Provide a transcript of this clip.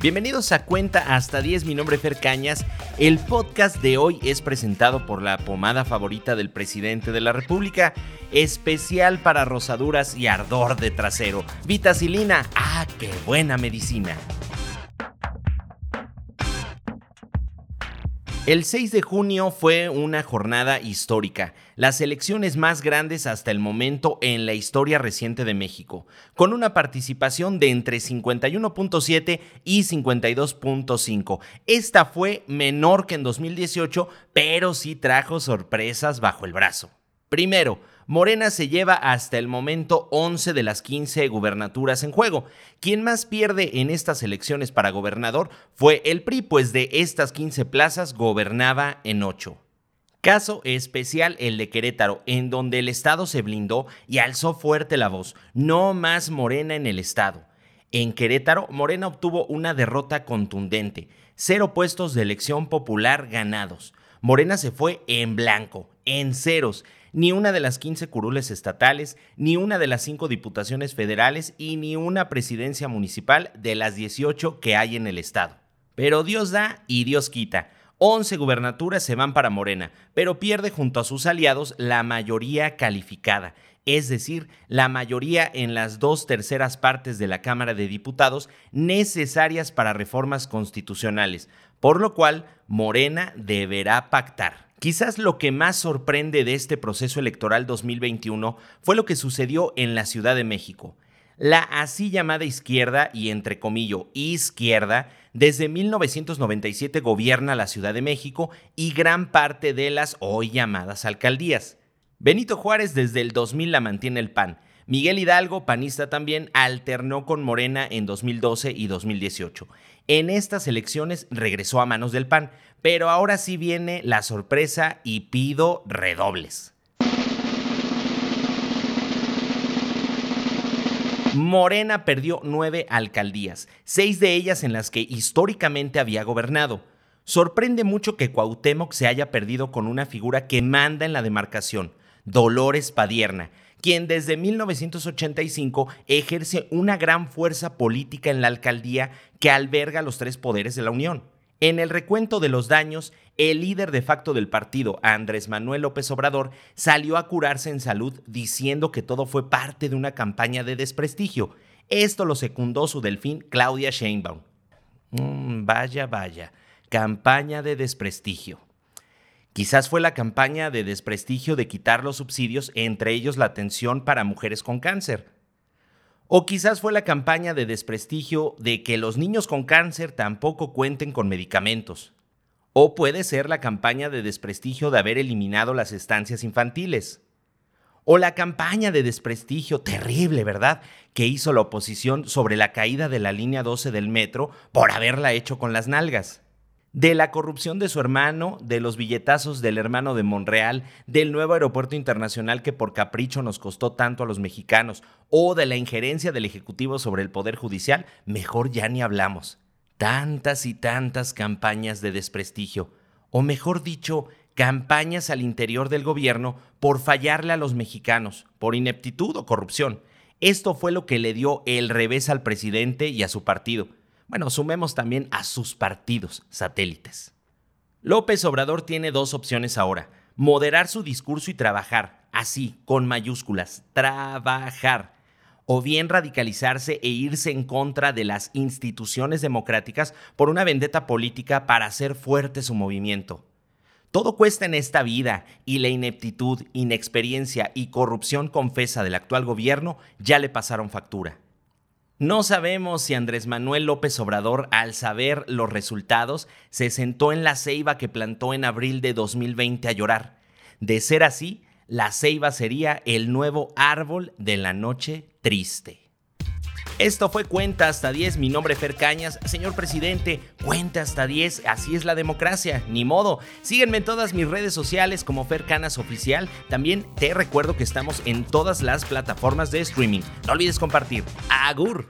Bienvenidos a Cuenta hasta 10, mi nombre es Fer Cañas. El podcast de hoy es presentado por la pomada favorita del presidente de la República, especial para rosaduras y ardor de trasero. Vitacilina, ah, qué buena medicina. El 6 de junio fue una jornada histórica, las elecciones más grandes hasta el momento en la historia reciente de México, con una participación de entre 51.7 y 52.5. Esta fue menor que en 2018, pero sí trajo sorpresas bajo el brazo. Primero, Morena se lleva hasta el momento 11 de las 15 gubernaturas en juego. Quien más pierde en estas elecciones para gobernador fue el PRI, pues de estas 15 plazas gobernaba en 8. Caso especial el de Querétaro, en donde el Estado se blindó y alzó fuerte la voz. No más Morena en el Estado. En Querétaro, Morena obtuvo una derrota contundente. Cero puestos de elección popular ganados. Morena se fue en blanco, en ceros, ni una de las 15 curules estatales, ni una de las 5 diputaciones federales y ni una presidencia municipal de las 18 que hay en el estado. Pero Dios da y Dios quita. 11 gubernaturas se van para Morena, pero pierde junto a sus aliados la mayoría calificada, es decir, la mayoría en las dos terceras partes de la Cámara de Diputados necesarias para reformas constitucionales, por lo cual Morena deberá pactar. Quizás lo que más sorprende de este proceso electoral 2021 fue lo que sucedió en la Ciudad de México. La así llamada izquierda, y entre comillas izquierda, desde 1997 gobierna la Ciudad de México y gran parte de las hoy llamadas alcaldías. Benito Juárez desde el 2000 la mantiene el PAN. Miguel Hidalgo, panista también, alternó con Morena en 2012 y 2018. En estas elecciones regresó a manos del PAN, pero ahora sí viene la sorpresa y pido redobles. Morena perdió nueve alcaldías, seis de ellas en las que históricamente había gobernado. Sorprende mucho que Cuauhtémoc se haya perdido con una figura que manda en la demarcación, Dolores Padierna, quien desde 1985 ejerce una gran fuerza política en la alcaldía que alberga los tres poderes de la Unión. En el recuento de los daños, el líder de facto del partido, Andrés Manuel López Obrador, salió a curarse en salud diciendo que todo fue parte de una campaña de desprestigio. Esto lo secundó su delfín Claudia Sheinbaum. Mm, vaya, vaya, campaña de desprestigio. Quizás fue la campaña de desprestigio de quitar los subsidios, entre ellos la atención para mujeres con cáncer. O quizás fue la campaña de desprestigio de que los niños con cáncer tampoco cuenten con medicamentos. O puede ser la campaña de desprestigio de haber eliminado las estancias infantiles. O la campaña de desprestigio terrible, ¿verdad?, que hizo la oposición sobre la caída de la línea 12 del metro por haberla hecho con las nalgas de la corrupción de su hermano, de los billetazos del hermano de Monreal, del nuevo aeropuerto internacional que por capricho nos costó tanto a los mexicanos, o de la injerencia del Ejecutivo sobre el Poder Judicial, mejor ya ni hablamos. Tantas y tantas campañas de desprestigio, o mejor dicho, campañas al interior del gobierno por fallarle a los mexicanos, por ineptitud o corrupción. Esto fue lo que le dio el revés al presidente y a su partido bueno, sumemos también a sus partidos satélites. López Obrador tiene dos opciones ahora. Moderar su discurso y trabajar, así, con mayúsculas, trabajar. O bien radicalizarse e irse en contra de las instituciones democráticas por una vendetta política para hacer fuerte su movimiento. Todo cuesta en esta vida y la ineptitud, inexperiencia y corrupción confesa del actual gobierno ya le pasaron factura. No sabemos si Andrés Manuel López Obrador, al saber los resultados, se sentó en la ceiba que plantó en abril de 2020 a llorar. De ser así, la ceiba sería el nuevo árbol de la noche triste. Esto fue Cuenta hasta 10, mi nombre es Fer Cañas. Señor presidente, cuenta hasta 10, así es la democracia, ni modo. Síguenme en todas mis redes sociales como Fer Canas Oficial. También te recuerdo que estamos en todas las plataformas de streaming. No olvides compartir. Agur.